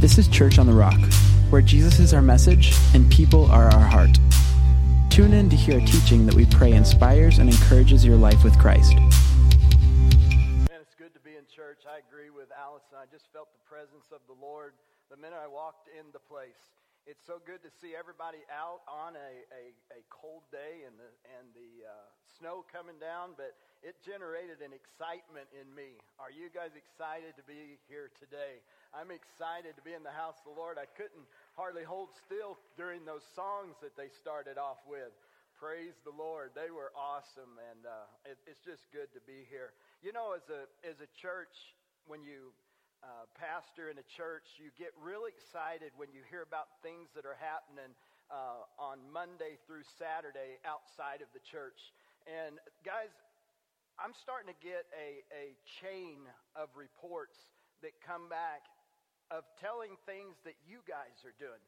This is Church on the Rock, where Jesus is our message and people are our heart. Tune in to hear a teaching that we pray inspires and encourages your life with Christ. Man, it's good to be in church. I agree with Allison. I just felt the presence of the Lord the minute I walked in the place. It's so good to see everybody out on a, a, a cold day and the, and the uh, snow coming down, but it generated an excitement in me. Are you guys excited to be here today? I'm excited to be in the house of the Lord. I couldn't hardly hold still during those songs that they started off with. Praise the Lord. They were awesome, and uh, it, it's just good to be here. You know, as a, as a church, when you uh, pastor in a church, you get really excited when you hear about things that are happening uh, on Monday through Saturday outside of the church. And guys, I'm starting to get a, a chain of reports that come back of telling things that you guys are doing,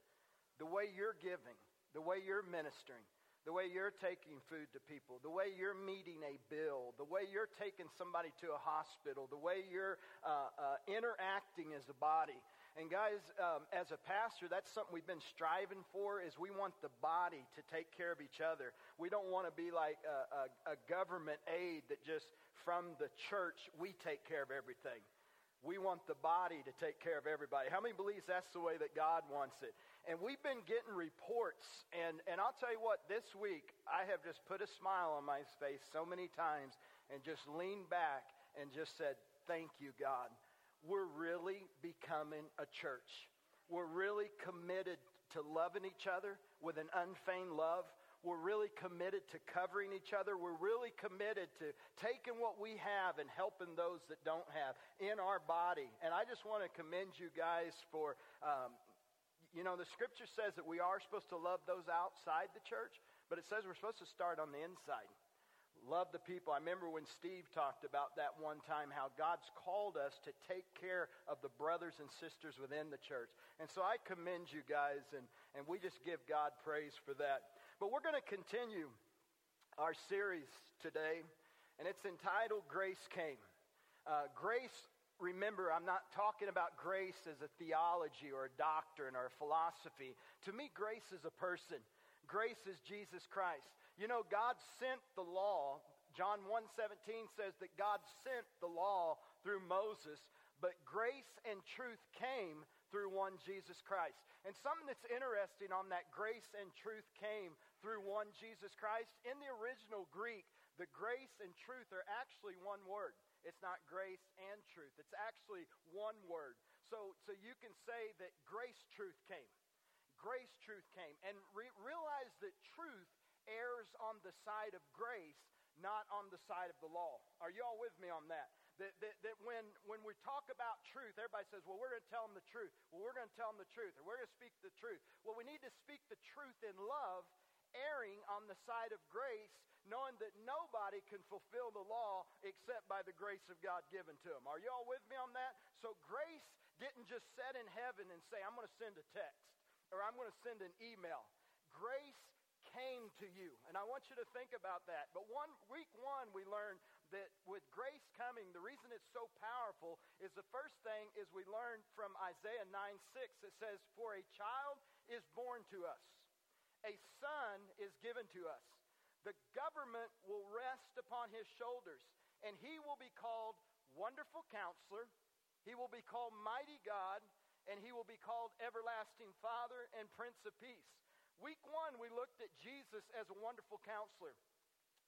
the way you're giving, the way you're ministering, the way you're taking food to people, the way you're meeting a bill, the way you're taking somebody to a hospital, the way you're uh, uh, interacting as a body. And guys, um, as a pastor, that's something we've been striving for. Is we want the body to take care of each other. We don't want to be like a, a, a government aid that just from the church we take care of everything. We want the body to take care of everybody. How many believes that's the way that God wants it? And we've been getting reports, and, and I'll tell you what, this week I have just put a smile on my face so many times and just leaned back and just said, Thank you, God. We're really becoming a church. We're really committed to loving each other with an unfeigned love. We're really committed to covering each other. We're really committed to taking what we have and helping those that don't have in our body. And I just want to commend you guys for, um, you know, the scripture says that we are supposed to love those outside the church, but it says we're supposed to start on the inside. Love the people. I remember when Steve talked about that one time, how God's called us to take care of the brothers and sisters within the church. And so I commend you guys, and, and we just give God praise for that. But we're going to continue our series today, and it's entitled Grace Came. Uh, grace, remember, I'm not talking about grace as a theology or a doctrine or a philosophy. To me, grace is a person. Grace is Jesus Christ. You know, God sent the law. John 1:17 says that God sent the law through Moses, but grace and truth came through one Jesus Christ. And something that's interesting on that grace and truth came through one Jesus Christ. In the original Greek, the grace and truth are actually one word. It's not grace and truth. It's actually one word. So, so you can say that grace truth came. Grace truth came. And re- realize that truth errs on the side of grace, not on the side of the law. Are you all with me on that? That, that, that when, when we talk about truth, everybody says, well, we're going to tell them the truth. Well, we're going to tell them the truth, or we're going to speak the truth. Well, we need to speak the truth in love, erring on the side of grace, knowing that nobody can fulfill the law except by the grace of God given to them. Are you all with me on that? So grace didn't just sit in heaven and say, I'm going to send a text, or I'm going to send an email. Grace came to you. And I want you to think about that. But one week one we learned that with grace coming, the reason it's so powerful is the first thing is we learned from Isaiah 9 6. It says, For a child is born to us, a son is given to us. The government will rest upon his shoulders, and he will be called Wonderful Counselor. He will be called Mighty God, and he will be called Everlasting Father and Prince of Peace. Week one, we looked at Jesus as a wonderful counselor.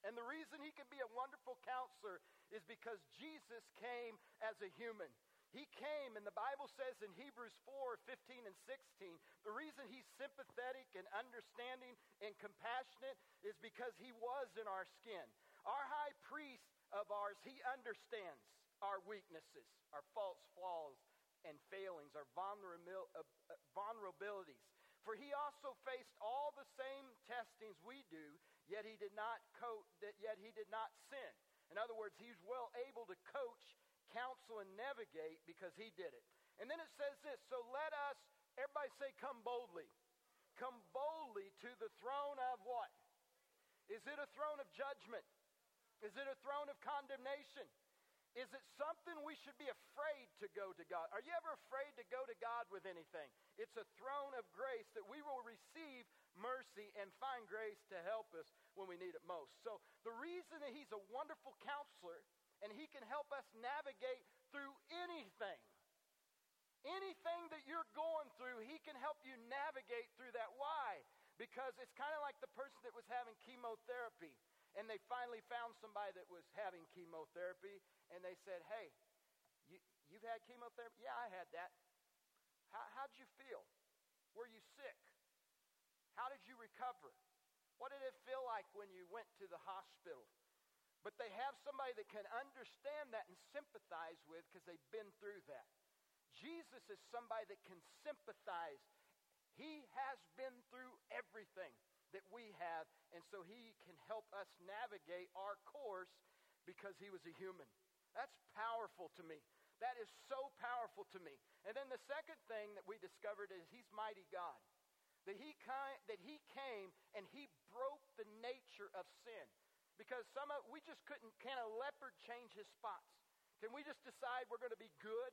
And the reason he could be a wonderful counselor is because Jesus came as a human. He came, and the Bible says in Hebrews 4 15 and 16, the reason he's sympathetic and understanding and compassionate is because he was in our skin. Our high priest of ours, he understands our weaknesses, our false flaws and failings, our uh, uh, vulnerabilities. For he also faced all the same testings we do, yet he did not co- yet he did not sin. In other words, he's well able to coach, counsel, and navigate because he did it. And then it says this, so let us, everybody say, come boldly. Come boldly to the throne of what? Is it a throne of judgment? Is it a throne of condemnation? Is it something we should be afraid to go to God? Are you ever afraid to go to God with anything? It's a throne of grace that we will receive mercy and find grace to help us when we need it most. So, the reason that He's a wonderful counselor and He can help us navigate through anything, anything that you're going through, He can help you navigate through that. Why? Because it's kind of like the person that was having chemotherapy and they finally found somebody that was having chemotherapy and they said, Hey, you, you've had chemotherapy? Yeah, I had that. How, how'd you feel? Were you sick? How did you recover? What did it feel like when you went to the hospital? But they have somebody that can understand that and sympathize with because they've been through that. Jesus is somebody that can sympathize. He has been through everything that we have, and so he can help us navigate our course because he was a human. That's powerful to me. That is so powerful to me. And then the second thing that we discovered is he's mighty God. That he, that he came and he broke the nature of sin. Because some of we just couldn't, can a leopard change his spots? Can we just decide we're going to be good?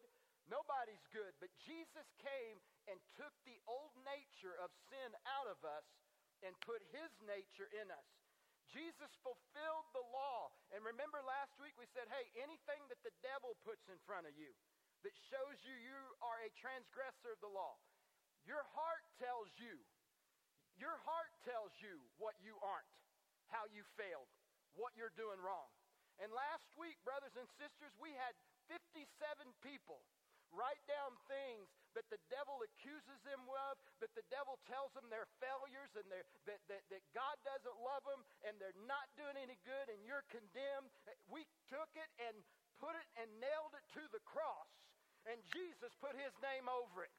Nobody's good. But Jesus came and took the old nature of sin out of us and put his nature in us. Jesus fulfilled the law. And remember last week we said, hey, anything that the devil puts in front of you that shows you you are a transgressor of the law, your heart tells you, your heart tells you what you aren't, how you failed, what you're doing wrong. And last week, brothers and sisters, we had 57 people write down things that the devil accuses them of, that the devil tells them they're failures and they're, that, that, that God doesn't love them and they're not doing any good and you're condemned. We took it and put it and nailed it to the cross, and Jesus put his name over it.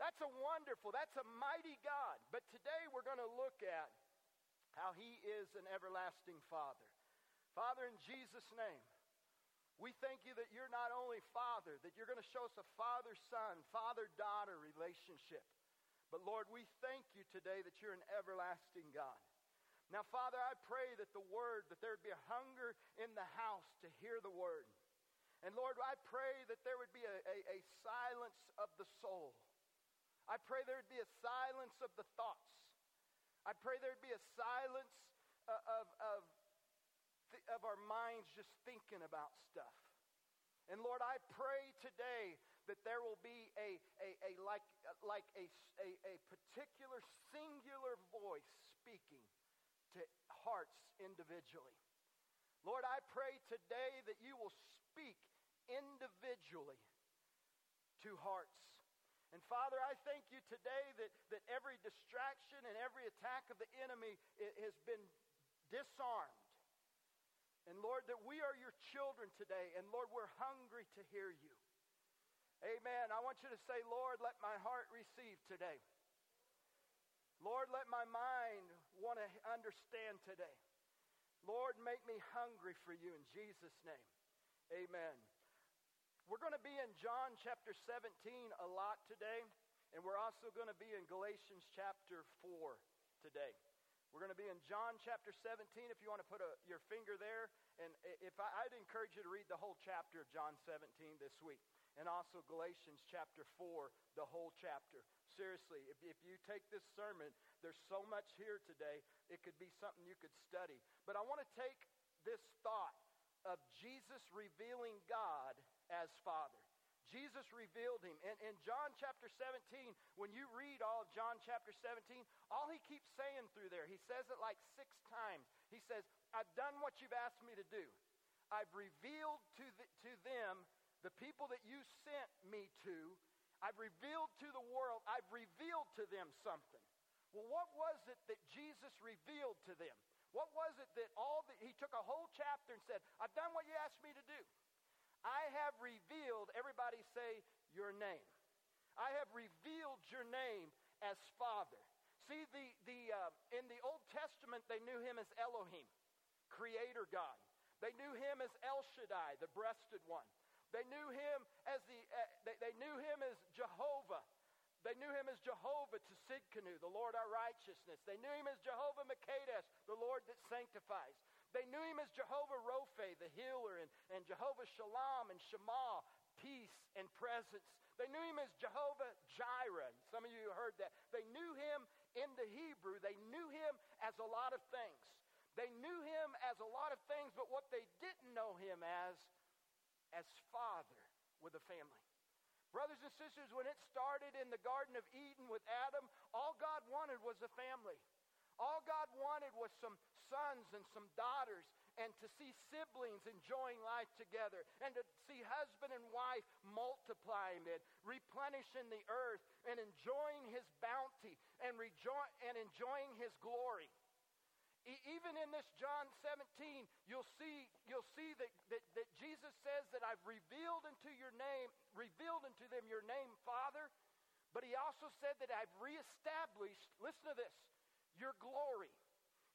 That's a wonderful, that's a mighty God. But today we're going to look at how he is an everlasting Father. Father, in Jesus' name, we thank you that you're not only Father, that you're going to show us a father son, father daughter relationship. But Lord, we thank you today that you're an everlasting God. Now, Father, I pray that the word, that there would be a hunger in the house to hear the word. And Lord, I pray that there would be a, a, a silence of the soul. I pray there would be a silence of the thoughts. I pray there would be a silence uh, of, of of our minds just thinking about stuff. And Lord, I pray today that there will be a, a, a like, like a, a, a particular singular voice speaking to hearts individually. Lord, I pray today that you will speak individually to hearts. And Father, I thank you today that, that every distraction every attack of the enemy has been disarmed. And Lord, that we are your children today. And Lord, we're hungry to hear you. Amen. I want you to say, Lord, let my heart receive today. Lord, let my mind want to understand today. Lord, make me hungry for you in Jesus' name. Amen. We're going to be in John chapter 17 a lot today, and we're also going to be in Galatians chapter 4 today. We're going to be in John chapter 17 if you want to put a, your finger there. And if I, I'd encourage you to read the whole chapter of John 17 this week. And also Galatians chapter 4, the whole chapter. Seriously, if, if you take this sermon, there's so much here today, it could be something you could study. But I want to take this thought of Jesus revealing God as Father. Jesus revealed him. And in John chapter 17, when you read all of John chapter 17, all he keeps saying through there, he says it like six times. He says, I've done what you've asked me to do. I've revealed to, the, to them the people that you sent me to. I've revealed to the world, I've revealed to them something. Well, what was it that Jesus revealed to them? What was it that all that he took a whole chapter and said, I've done what you asked me to do. I have revealed, everybody say your name. I have revealed your name as Father. See, the, the, uh, in the Old Testament, they knew him as Elohim, Creator God. They knew him as El Shaddai, the breasted one. They knew him as the, uh, they, they knew him as Jehovah. They knew him as Jehovah Tsidkenu, the Lord our righteousness. They knew him as Jehovah Makadesh, the Lord that sanctifies. They knew him as Jehovah Rophe, the healer, and, and Jehovah Shalom and Shammah, peace and presence. They knew him as Jehovah Jireh. Some of you heard that. They knew him in the Hebrew. They knew him as a lot of things. They knew him as a lot of things, but what they didn't know him as, as Father with a family. Brothers and sisters, when it started in the Garden of Eden with Adam, all God wanted was a family. All God wanted was some sons and some daughters and to see siblings enjoying life together and to see husband and wife multiplying it, replenishing the earth and enjoying his bounty and, rejo- and enjoying his glory even in this John 17, you'll see, you'll see that, that, that Jesus says that I've revealed into your name, revealed into them your name, Father. But he also said that I've reestablished, listen to this, your glory.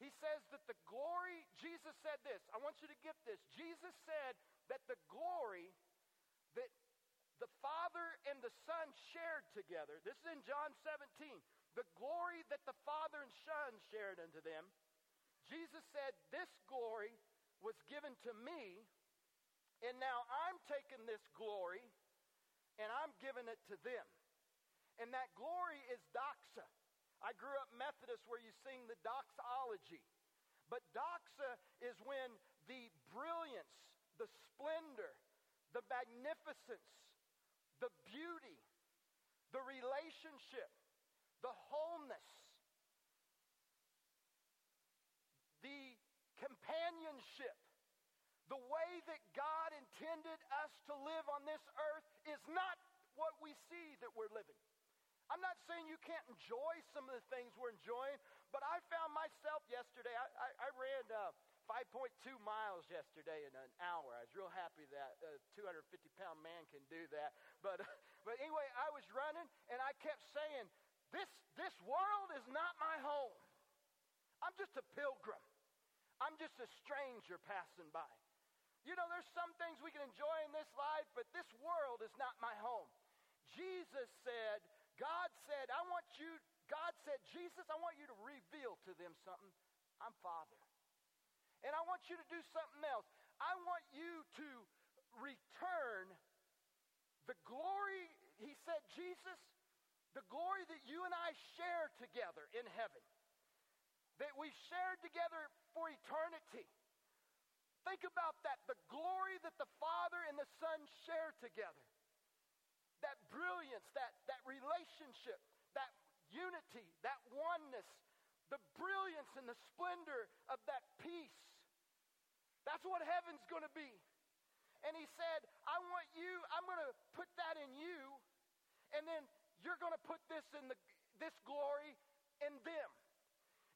He says that the glory, Jesus said this. I want you to get this. Jesus said that the glory that the Father and the Son shared together, this is in John 17, the glory that the Father and Son shared unto them Jesus said, This glory was given to me, and now I'm taking this glory and I'm giving it to them. And that glory is doxa. I grew up Methodist where you sing the doxology. But doxa is when the brilliance, the splendor, the magnificence, the beauty, the relationship, the wholeness, the companionship, the way that God intended us to live on this earth is not what we see that we're living. I'm not saying you can't enjoy some of the things we're enjoying, but I found myself yesterday, I, I, I ran uh, 5.2 miles yesterday in an hour. I was real happy that a 250 pound man can do that. But, but anyway, I was running and I kept saying, this, this world is not my home. I'm just a pilgrim. I'm just a stranger passing by. You know, there's some things we can enjoy in this life, but this world is not my home. Jesus said, God said, I want you, God said, Jesus, I want you to reveal to them something. I'm Father. And I want you to do something else. I want you to return the glory, he said, Jesus, the glory that you and I share together in heaven, that we shared together for eternity. Think about that the glory that the Father and the Son share together. That brilliance, that, that relationship, that unity, that oneness, the brilliance and the splendor of that peace. That's what heaven's going to be. And he said, I want you, I'm going to put that in you, and then you're going to put this in the, this glory in them.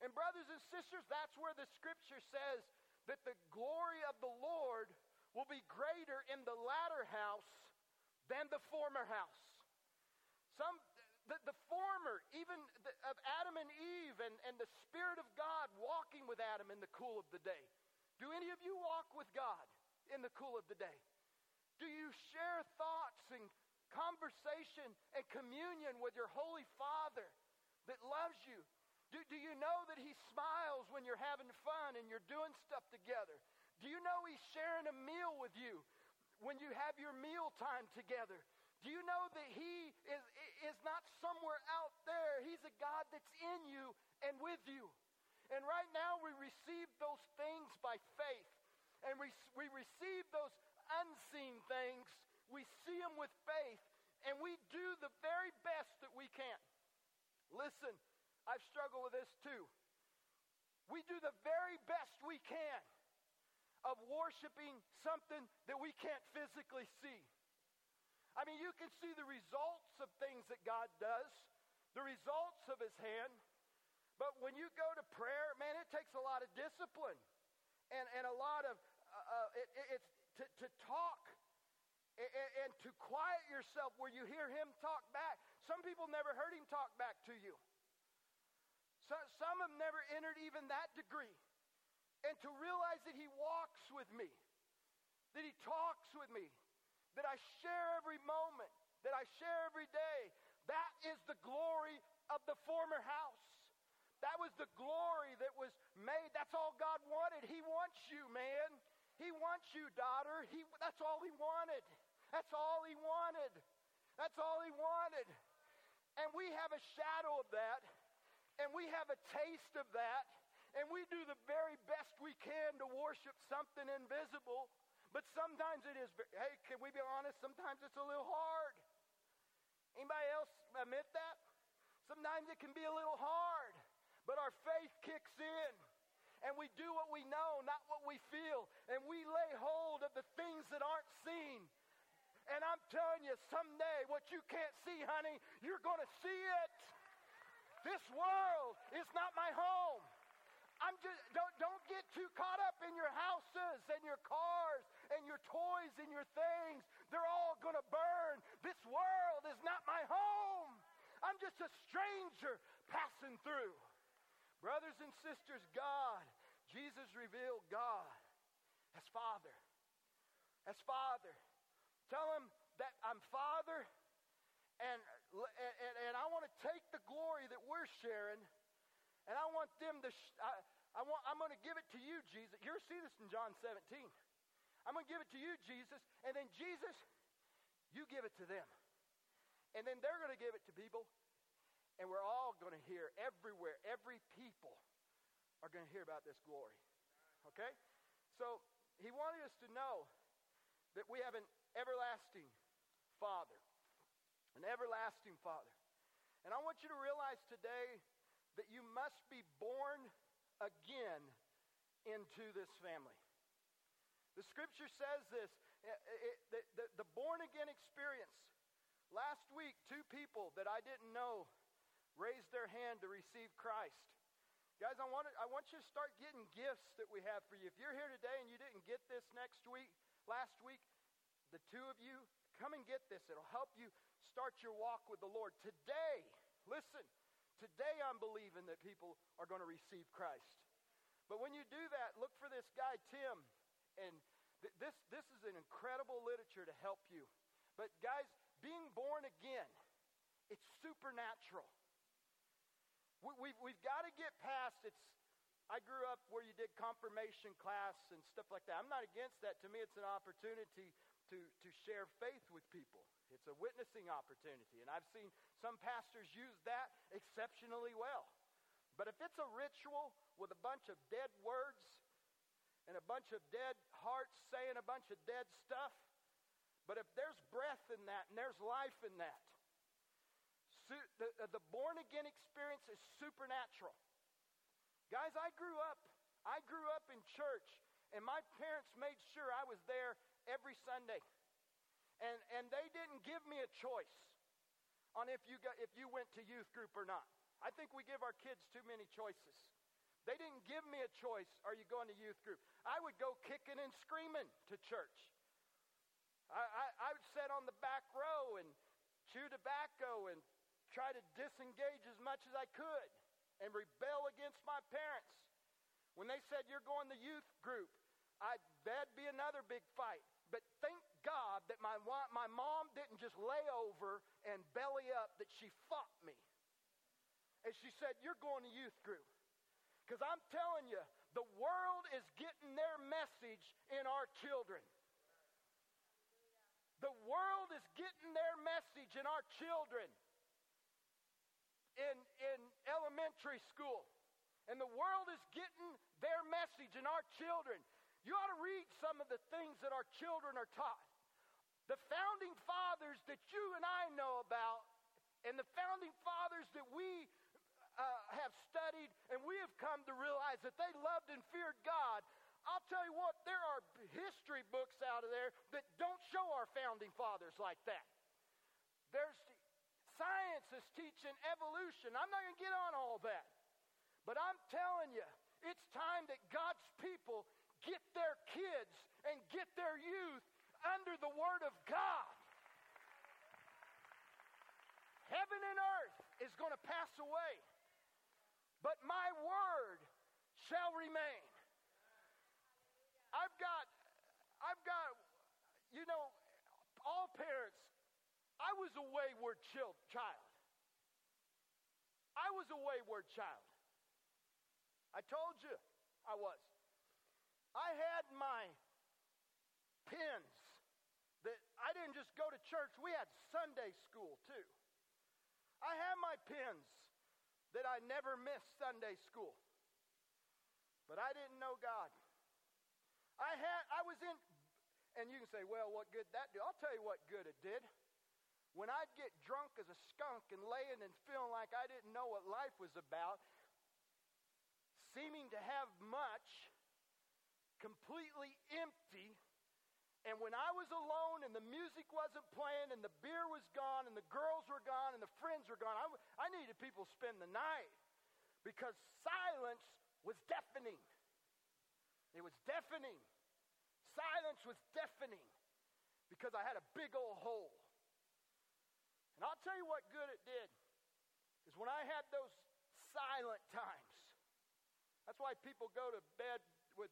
And, brothers and sisters, that's where the scripture says that the glory of the Lord will be greater in the latter house than the former house. Some, the, the former, even the, of Adam and Eve and, and the Spirit of God walking with Adam in the cool of the day. Do any of you walk with God in the cool of the day? Do you share thoughts and conversation and communion with your Holy Father that loves you do, do you know that he smiles when you're having fun and you're doing stuff together? Do you know he's sharing a meal with you when you have your meal time together? Do you know that he is, is not somewhere out there? He's a God that's in you and with you. And right now we receive those things by faith. And we, we receive those unseen things. We see them with faith. And we do the very best that we can. Listen, I've struggled with this too. We do the very best we can of worshiping something that we can't physically see. I mean, you can see the results of things that God does, the results of His hand. But when you go to prayer, man, it takes a lot of discipline and, and a lot of uh, uh, it, it, it's to, to talk and, and to quiet yourself where you hear Him talk back. Some people never heard Him talk back to you. So, some have never entered even that degree. And to realize that He walks with me, that He talks with me, that I share every moment, that I share every day, that is the glory of the former house. That was the glory that was made. That's all God wanted. He wants you, man. He wants you, daughter. He, that's all he wanted. That's all he wanted. That's all he wanted. And we have a shadow of that, and we have a taste of that, and we do the very best we can to worship something invisible. But sometimes it is, hey, can we be honest? Sometimes it's a little hard. Anybody else admit that? Sometimes it can be a little hard, but our faith kicks in and we do what we know, not what we feel, and we lay hold of the things that aren't seen. And I'm telling you, someday, what you can't see, honey, you're going to see it. This world is not my home. I'm just don't don't get too caught up in your houses and your cars and your toys and your things. They're all going to burn. This world is not my home. I'm just a stranger passing through. Brothers and sisters, God, Jesus revealed God as Father. As Father. Tell him that I'm Father, and, and, and I want to take the glory that we're sharing, and I want them to, sh- I, I want, I'm going to give it to you, Jesus. You'll see this in John 17. I'm going to give it to you, Jesus, and then Jesus, you give it to them. And then they're going to give it to people, and we're all going to hear everywhere, every people are going to hear about this glory. Okay? So he wanted us to know that we have an everlasting Father. An everlasting Father. And I want you to realize today that you must be born again into this family. The scripture says this it, it, the, the, born again experience. Last week, two people that I didn't know raised their hand to receive Christ. Guys, I want, to, I want you to start getting gifts that we have for you. If you're here today and you didn't get this next week, last week, the two of you, come and get this. It'll help you start your walk with the Lord. Today, listen, today I'm believing that people are going to receive Christ. But when you do that, look for this guy, Tim. And th- this, this is an incredible literature to help you. But guys, being born again, it's supernatural. We, we've, we've got to get past it's I grew up where you did confirmation class and stuff like that. I'm not against that. To me, it's an opportunity to, to share faith with people. It's a witnessing opportunity. And I've seen some pastors use that exceptionally well. But if it's a ritual with a bunch of dead words and a bunch of dead hearts saying a bunch of dead stuff, but if there's breath in that and there's life in that, the, uh, the born again experience is supernatural. Guys, I grew up, I grew up in church, and my parents made sure I was there every Sunday. And, and they didn't give me a choice on if you, got, if you went to youth group or not. I think we give our kids too many choices. They didn't give me a choice, are you going to youth group? I would go kicking and screaming to church. I, I, I would sit on the back row and chew tobacco and try to disengage as much as I could and rebel against my parents. When they said, You're going to youth group, I, that'd be another big fight. But thank God that my, my mom didn't just lay over and belly up, that she fought me. And she said, You're going to youth group. Because I'm telling you, the world is getting their message in our children. The world is getting their message in our children in, in elementary school. And the world is getting their message in our children. You ought to read some of the things that our children are taught. The founding fathers that you and I know about, and the founding fathers that we uh, have studied and we have come to realize that they loved and feared God. I'll tell you what, there are history books out of there that don't show our founding fathers like that. There's science is teaching evolution. I'm not going to get on all that. But I'm telling you, it's time that God's people get their kids and get their youth under the Word of God. Heaven and earth is going to pass away, but my Word shall remain. I've got, I've got, you know, all parents, I was a wayward child. I was a wayward child. I told you I was. I had my pins that I didn't just go to church, we had Sunday school too. I had my pins that I never missed Sunday school. But I didn't know God. I had I was in and you can say, well, what good that do? I'll tell you what good it did. When I'd get drunk as a skunk and laying and feeling like I didn't know what life was about, seeming to have much, completely empty, and when I was alone and the music wasn't playing and the beer was gone and the girls were gone and the friends were gone, I, I needed people to spend the night because silence was deafening. It was deafening. Silence was deafening because I had a big old hole. And I'll tell you what good it did is when I had those silent times. That's why people go to bed with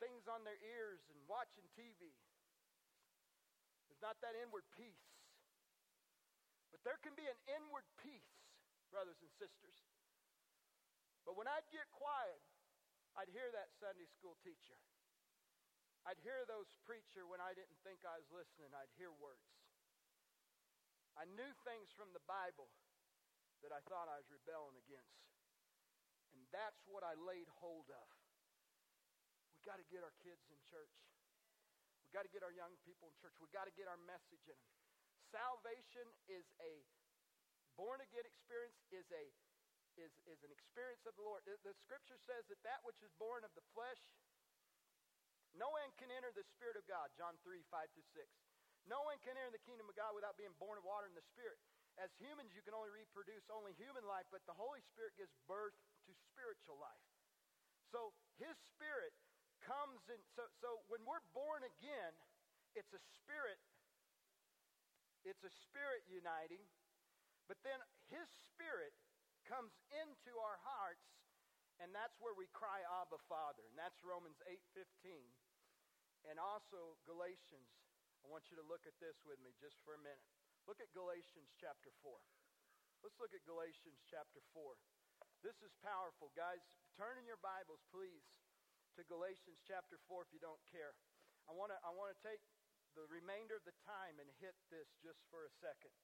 things on their ears and watching TV. There's not that inward peace. But there can be an inward peace, brothers and sisters. But when I'd get quiet, I'd hear that Sunday school teacher. I'd hear those preacher when I didn't think I was listening. I'd hear words. I knew things from the Bible that I thought I was rebelling against. And that's what I laid hold of. We got to get our kids in church. We've got to get our young people in church. We've got to get our message in them. Salvation is a born again experience is a is, is an experience of the Lord. The, the scripture says that that which is born of the flesh no one can enter the Spirit of God, John 3, 5 through 6. No one can enter the kingdom of God without being born of water and the Spirit. As humans, you can only reproduce only human life, but the Holy Spirit gives birth to spiritual life. So His Spirit comes in. So, so when we're born again, it's a spirit. It's a spirit uniting, but then His Spirit comes into our hearts and that's where we cry Abba Father. And that's Romans 8:15. And also Galatians. I want you to look at this with me just for a minute. Look at Galatians chapter 4. Let's look at Galatians chapter 4. This is powerful, guys. Turn in your Bibles, please, to Galatians chapter 4 if you don't care. I want to I want to take the remainder of the time and hit this just for a second.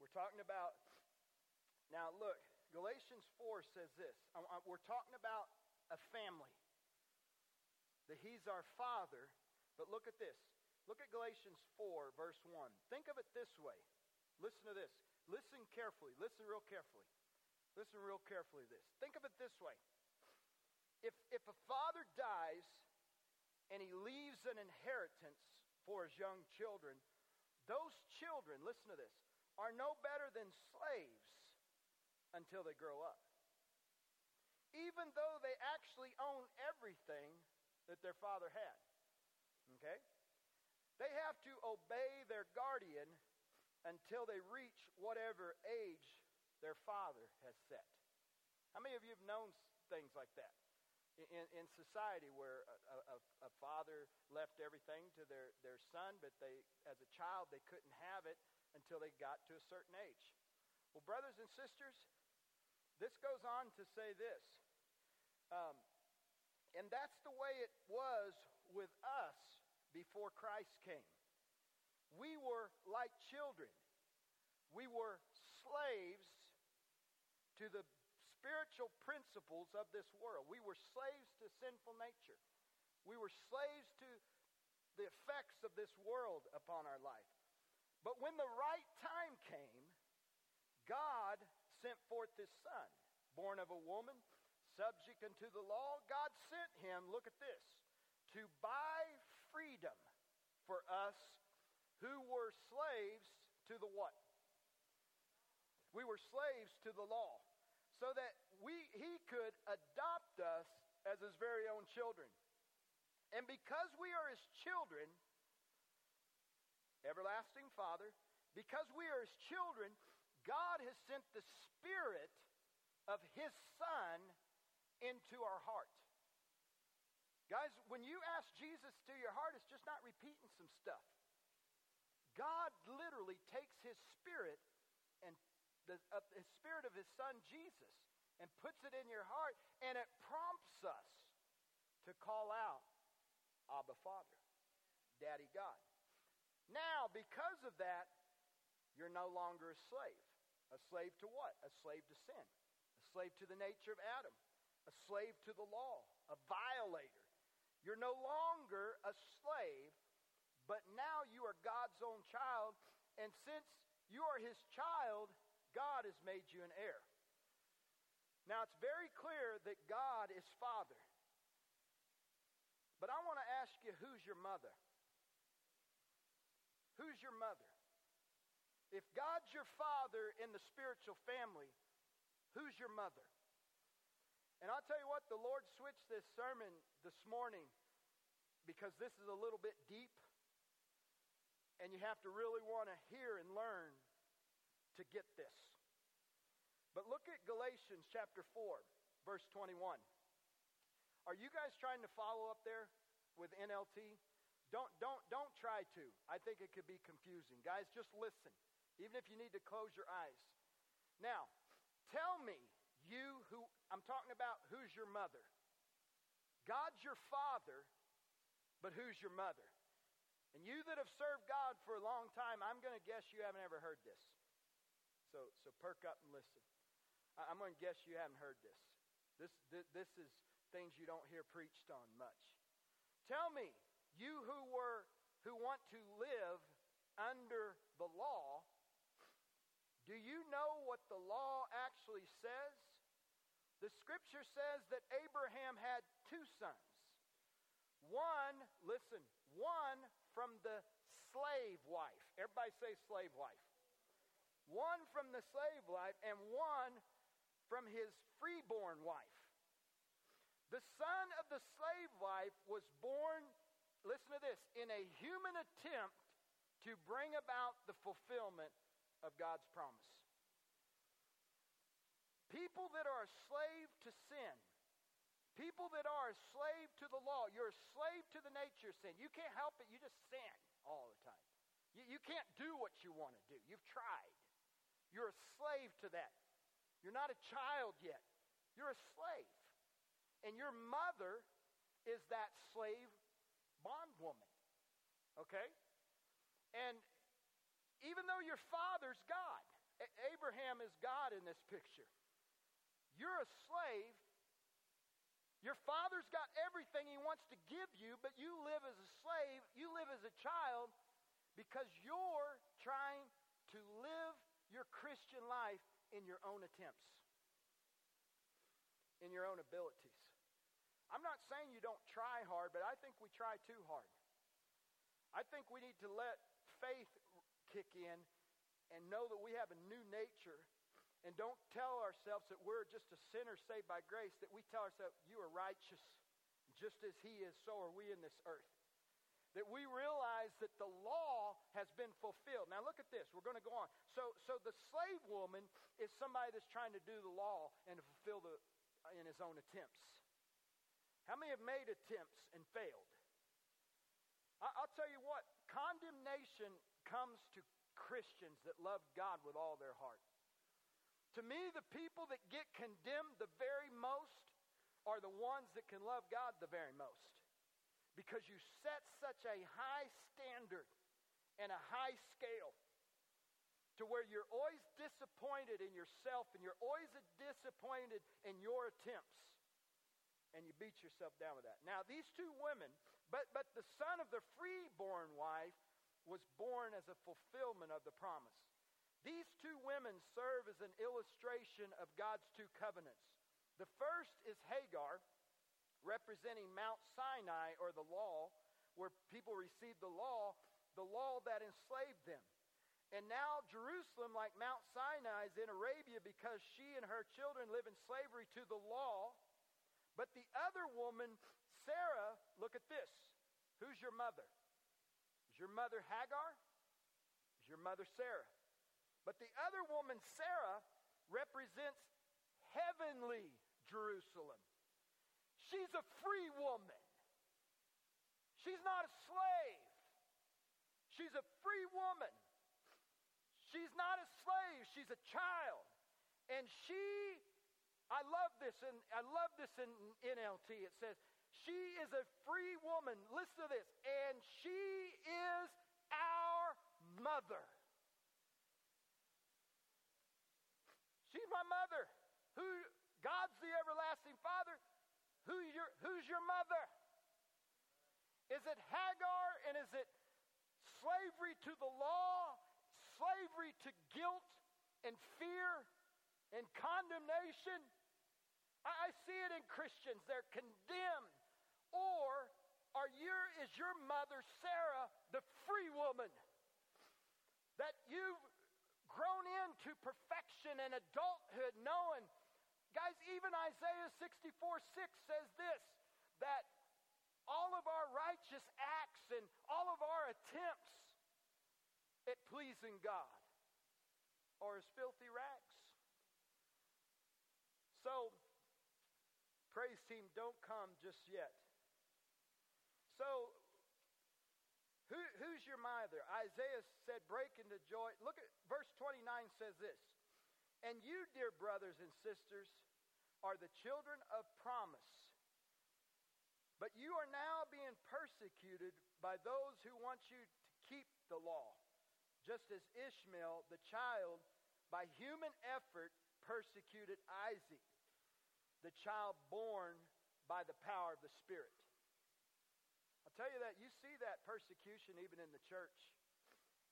We're talking about now look, Galatians 4 says this. We're talking about a family. That he's our father. But look at this. Look at Galatians 4, verse 1. Think of it this way. Listen to this. Listen carefully. Listen real carefully. Listen real carefully to this. Think of it this way. If, if a dies and he leaves an inheritance for his young children, those children, listen to this, are no better than slaves until they grow up. Even though they actually own everything that their father had. Okay? They have to obey their guardian until they reach whatever age their father has set. How many of you have known things like that? In, in society where a, a, a father left everything to their, their son, but they, as a child, they couldn't have it until they got to a certain age. Well, brothers and sisters, this goes on to say this. Um, and that's the way it was with us before Christ came. We were like children. We were slaves to the spiritual principles of this world. We were slaves to sinful nature. We were slaves to the effects of this world upon our life. But when the right time came, God sent forth his son, born of a woman, subject unto the law. God sent him, look at this, to buy freedom for us who were slaves to the what? We were slaves to the law. So that we he could adopt us as his very own children. And because we are his children, everlasting Father, because we are his children, God has sent the Spirit of His Son into our heart. Guys, when you ask Jesus to your heart, it's just not repeating some stuff. God literally takes His Spirit and the, uh, His Spirit of His Son Jesus and puts it in your heart, and it prompts us to call out, Abba Father, Daddy God. Now, because of that, you're no longer a slave. A slave to what? A slave to sin. A slave to the nature of Adam. A slave to the law. A violator. You're no longer a slave, but now you are God's own child. And since you are his child, God has made you an heir. Now, it's very clear that God is Father. But I want to ask you who's your mother? Who's your mother? If God's your father in the spiritual family, who's your mother? And I'll tell you what, the Lord switched this sermon this morning because this is a little bit deep, and you have to really want to hear and learn to get this. But look at Galatians chapter 4, verse 21. Are you guys trying to follow up there with NLT? Don't, don't, don't try to. I think it could be confusing. Guys, just listen, even if you need to close your eyes. Now, tell me, you who, I'm talking about who's your mother. God's your father, but who's your mother? And you that have served God for a long time, I'm going to guess you haven't ever heard this. So, so perk up and listen. I'm going to guess you haven't heard this. This, this. this is things you don't hear preached on much. Tell me, you who were who want to live under the law, do you know what the law actually says? The scripture says that Abraham had two sons. One, listen, one from the slave wife. Everybody say slave wife. One from the slave wife and one from his freeborn wife. The son of the slave wife was born, listen to this, in a human attempt to bring about the fulfillment of God's promise. People that are a slave to sin, people that are a slave to the law, you're a slave to the nature of sin. You can't help it, you just sin all the time. You, you can't do what you want to do. You've tried. You're a slave to that. You're not a child yet. You're a slave. And your mother is that slave bondwoman. Okay? And even though your father's God, Abraham is God in this picture, you're a slave. Your father's got everything he wants to give you, but you live as a slave, you live as a child because you're trying to live your Christian life in your own attempts, in your own abilities. I'm not saying you don't try hard, but I think we try too hard. I think we need to let faith kick in and know that we have a new nature and don't tell ourselves that we're just a sinner saved by grace, that we tell ourselves, you are righteous. Just as he is, so are we in this earth that we realize that the law has been fulfilled. Now look at this. We're going to go on. So, so the slave woman is somebody that's trying to do the law and to fulfill the in his own attempts. How many have made attempts and failed? I, I'll tell you what. Condemnation comes to Christians that love God with all their heart. To me, the people that get condemned the very most are the ones that can love God the very most because you set such a high standard and a high scale to where you're always disappointed in yourself and you're always disappointed in your attempts and you beat yourself down with that. Now, these two women, but, but the son of the freeborn wife was born as a fulfillment of the promise. These two women serve as an illustration of God's two covenants. The first is Hagar, representing Mount Sinai or the law, where people received the law, the law that enslaved them. And now Jerusalem, like Mount Sinai, is in Arabia because she and her children live in slavery to the law. But the other woman, Sarah, look at this. Who's your mother? Is your mother Hagar? Is your mother Sarah? But the other woman, Sarah, represents heavenly Jerusalem. A free woman. She's not a slave. She's a free woman. She's not a slave. She's a child. And she I love this, and I love this in NLT. It says, She is a free woman. Listen to this. And she is our mother. She's my mother. Who God's the everlasting Father. Who your, who's your mother? Is it Hagar and is it slavery to the law, slavery to guilt and fear and condemnation? I, I see it in Christians. They're condemned. Or are your, is your mother, Sarah, the free woman that you've grown into perfection and adulthood, knowing, guys, even Isaiah 64 6 says this that all of our righteous acts and all of our attempts at pleasing God are as filthy rags. So, praise team, don't come just yet. So, who, who's your mother? Isaiah said, break into joy. Look at verse 29 says this. And you, dear brothers and sisters, are the children of promise. But you are now being persecuted by those who want you to keep the law, just as Ishmael, the child, by human effort persecuted Isaac, the child born by the power of the Spirit. I'll tell you that you see that persecution even in the church.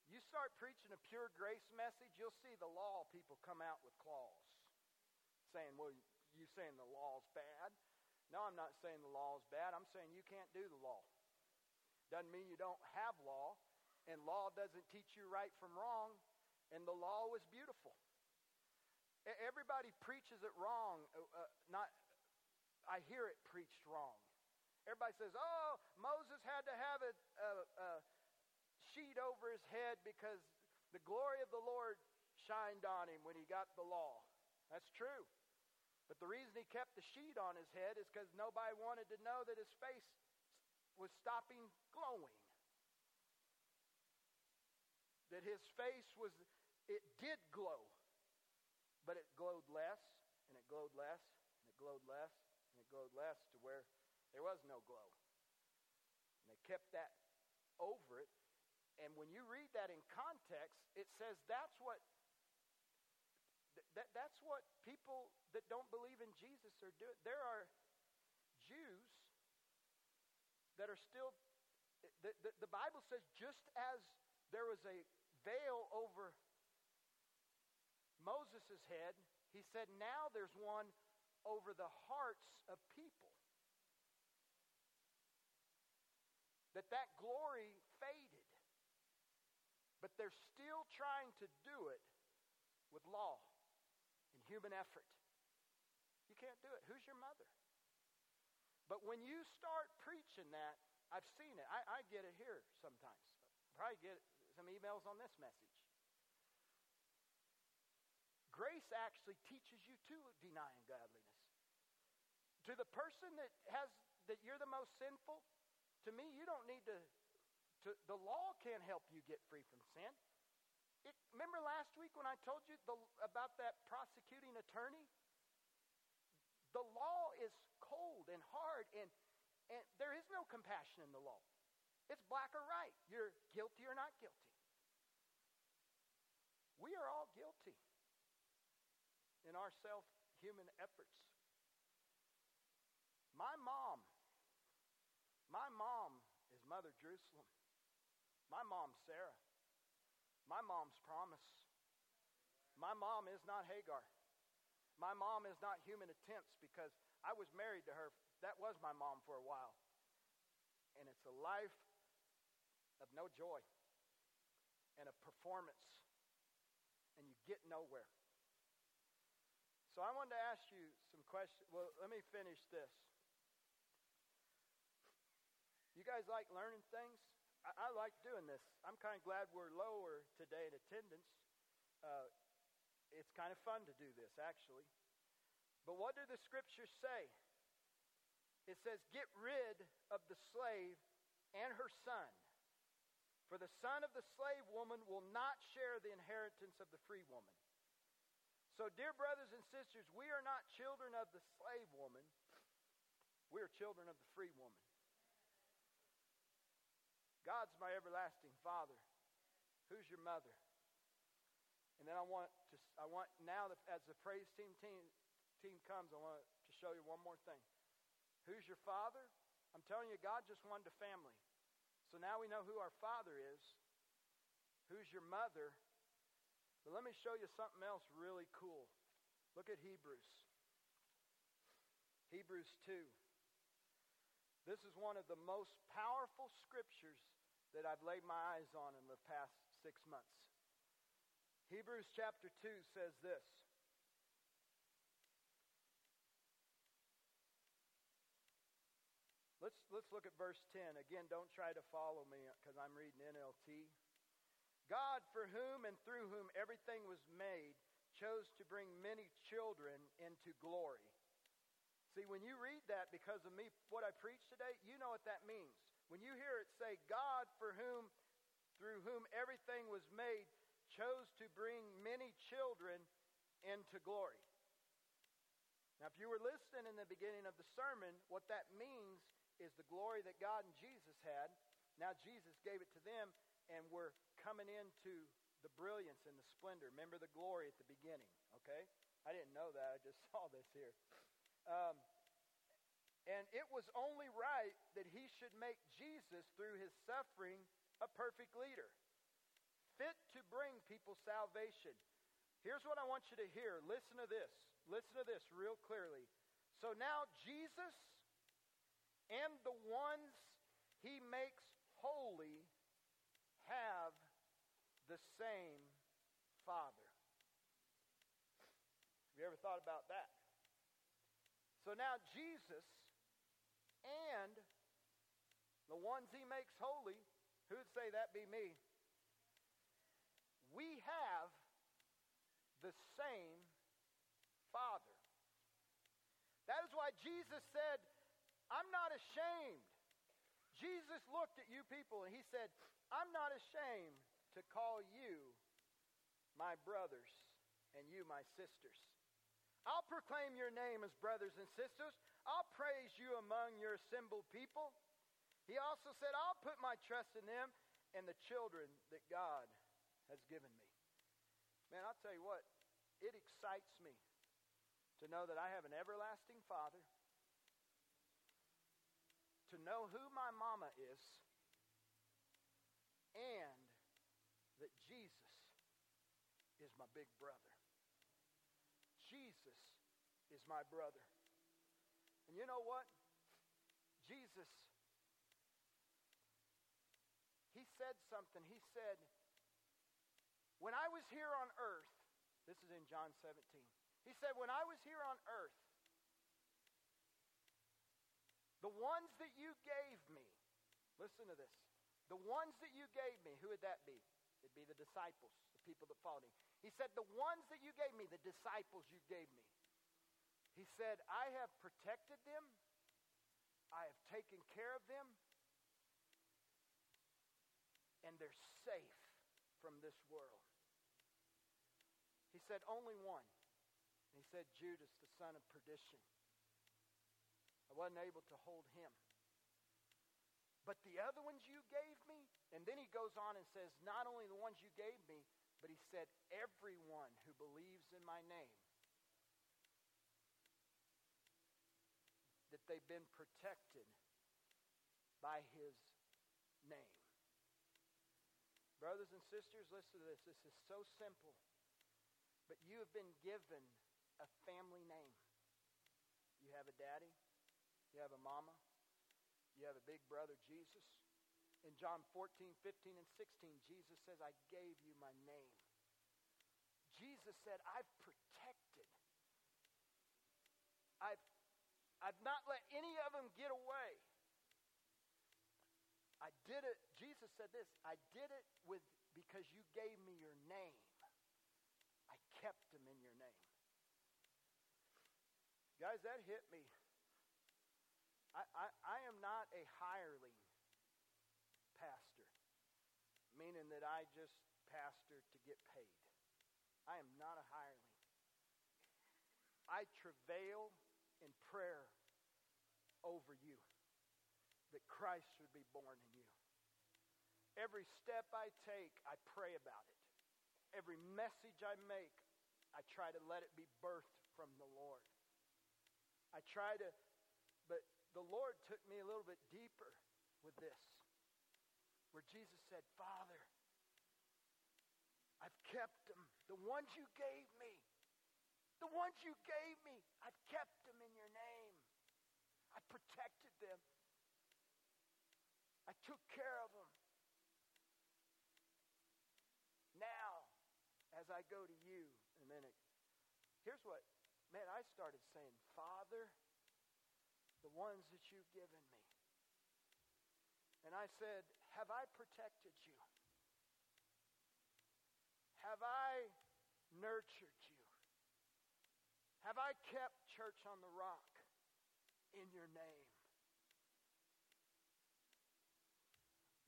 You start preaching a pure grace message, you'll see the law people come out with claws saying, well, you saying the law's bad. No, I'm not saying the law is bad. I'm saying you can't do the law. Doesn't mean you don't have law, and law doesn't teach you right from wrong, and the law was beautiful. Everybody preaches it wrong. Uh, uh, not, I hear it preached wrong. Everybody says, "Oh, Moses had to have a, a, a sheet over his head because the glory of the Lord shined on him when he got the law." That's true. But the reason he kept the sheet on his head is because nobody wanted to know that his face was stopping glowing. That his face was, it did glow, but it glowed less, and it glowed less, and it glowed less, and it glowed less to where there was no glow. And they kept that over it. And when you read that in context, it says that's what that, that's what people that don't believe in Jesus are doing. There are Jews that are still, the, the, the Bible says, just as there was a veil over Moses' head, he said, now there's one over the hearts of people. That that glory faded. But they're still trying to do it with law human effort. You can't do it. Who's your mother? But when you start preaching that, I've seen it. I, I get it here sometimes. Probably get some emails on this message. Grace actually teaches you to deny ungodliness. To the person that has that you're the most sinful, to me, you don't need to, to the law can't help you get free from sin. It, remember last week when I told you the, about that prosecuting attorney? The law is cold and hard, and, and there is no compassion in the law. It's black or white. You're guilty or not guilty. We are all guilty in our self human efforts. My mom, my mom is Mother Jerusalem. My mom, Sarah. My mom's promise. My mom is not Hagar. My mom is not human attempts because I was married to her. That was my mom for a while. And it's a life of no joy and a performance. And you get nowhere. So I wanted to ask you some questions. Well, let me finish this. You guys like learning things? I, I like doing this. I'm kind of glad we're lower today in attendance. Uh, it's kind of fun to do this, actually. But what do the scriptures say? It says, Get rid of the slave and her son. For the son of the slave woman will not share the inheritance of the free woman. So, dear brothers and sisters, we are not children of the slave woman, we are children of the free woman. God's my everlasting Father. Who's your mother? And then I want to, I want now that as the praise team team team comes, I want to show you one more thing. Who's your father? I'm telling you, God just wanted a family. So now we know who our father is. Who's your mother? But let me show you something else really cool. Look at Hebrews. Hebrews 2. This is one of the most powerful scriptures that I've laid my eyes on in the past six months. Hebrews chapter 2 says this. Let's, let's look at verse 10. Again, don't try to follow me because I'm reading NLT. God, for whom and through whom everything was made, chose to bring many children into glory. See, when you read that because of me, what I preach today, you know what that means. When you hear it say, God, for whom, through whom everything was made, chose to bring many children into glory. Now, if you were listening in the beginning of the sermon, what that means is the glory that God and Jesus had. Now, Jesus gave it to them, and we're coming into the brilliance and the splendor. Remember the glory at the beginning, okay? I didn't know that. I just saw this here. Um, and it was only right that he should make Jesus, through his suffering, a perfect leader fit to bring people salvation. Here's what I want you to hear. Listen to this. Listen to this real clearly. So now Jesus and the ones he makes holy have the same Father. Have you ever thought about that? So now Jesus and the ones he makes holy, who would say that be me? we have the same Father. That is why Jesus said, I'm not ashamed. Jesus looked at you people and he said, I'm not ashamed to call you my brothers and you my sisters. I'll proclaim your name as brothers and sisters. I'll praise you among your assembled people. He also said, I'll put my trust in them and the children that God has given me. Man, I'll tell you what, it excites me to know that I have an everlasting Father, to know who my mama is, and that Jesus is my big brother. Jesus is my brother. And you know what? Jesus, he said something. He said, when I was here on earth, this is in John 17, he said, When I was here on earth, the ones that you gave me, listen to this, the ones that you gave me, who would that be? It'd be the disciples, the people that followed him. He said, The ones that you gave me, the disciples you gave me. He said, I have protected them, I have taken care of them, and they're safe from this world. He said, Only one. And he said, Judas, the son of perdition. I wasn't able to hold him. But the other ones you gave me, and then he goes on and says, Not only the ones you gave me, but he said, Everyone who believes in my name, that they've been protected by his name. Brothers and sisters, listen to this. This is so simple. But you have been given a family name. You have a daddy, you have a mama, you have a big brother, Jesus. In John 14, 15, and 16, Jesus says, I gave you my name. Jesus said, I've protected. I've, I've not let any of them get away. I did it, Jesus said this, I did it with because you gave me your name. I kept them in your name. Guys, that hit me. I, I, am not a hireling pastor, meaning that I just pastor to get paid. I am not a hireling. I travail in prayer over you that Christ would be born in you. Every step I take, I pray about it. Every message I make, I try to let it be birthed from the Lord. I try to, but the Lord took me a little bit deeper with this, where Jesus said, Father, I've kept them. The ones you gave me, the ones you gave me, I've kept them in your name. I protected them. I took care of them. Now, as I go to you in a minute, here's what, man, I started saying, Father, the ones that you've given me. And I said, Have I protected you? Have I nurtured you? Have I kept church on the rock in your name?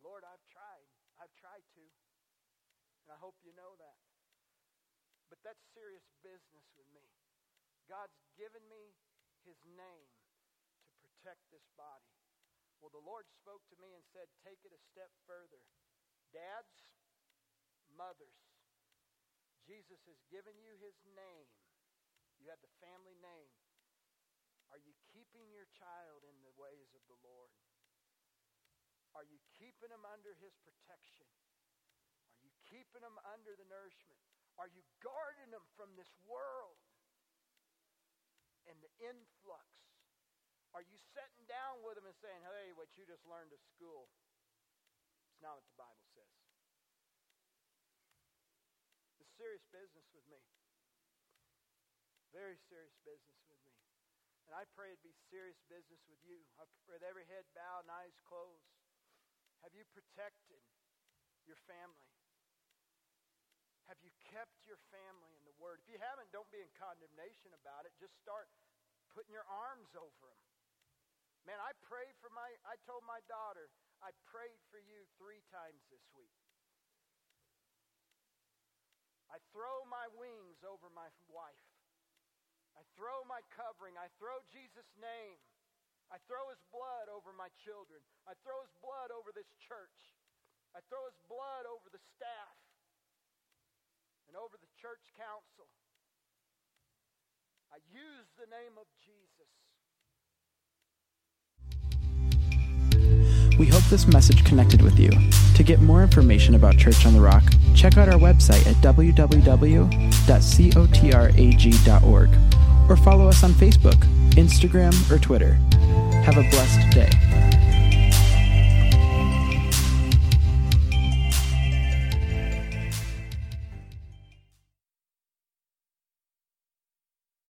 Lord, I've tried. I've tried to. And I hope you know that. But that's serious business with me. God's given me his name protect this body. Well, the Lord spoke to me and said, take it a step further. Dads, mothers, Jesus has given you his name. You have the family name. Are you keeping your child in the ways of the Lord? Are you keeping them under his protection? Are you keeping them under the nourishment? Are you guarding them from this world and the influx? Are you sitting down with them and saying, hey, what you just learned at school, it's not what the Bible says? It's serious business with me. Very serious business with me. And I pray it'd be serious business with you. With every head bowed and eyes closed. Have you protected your family? Have you kept your family in the Word? If you haven't, don't be in condemnation about it. Just start putting your arms over them. Man, I prayed for my, I told my daughter, I prayed for you three times this week. I throw my wings over my wife. I throw my covering. I throw Jesus' name. I throw his blood over my children. I throw his blood over this church. I throw his blood over the staff and over the church council. I use the name of Jesus. We hope this message connected with you. To get more information about Church on the Rock, check out our website at www.cotrag.org or follow us on Facebook, Instagram, or Twitter. Have a blessed day.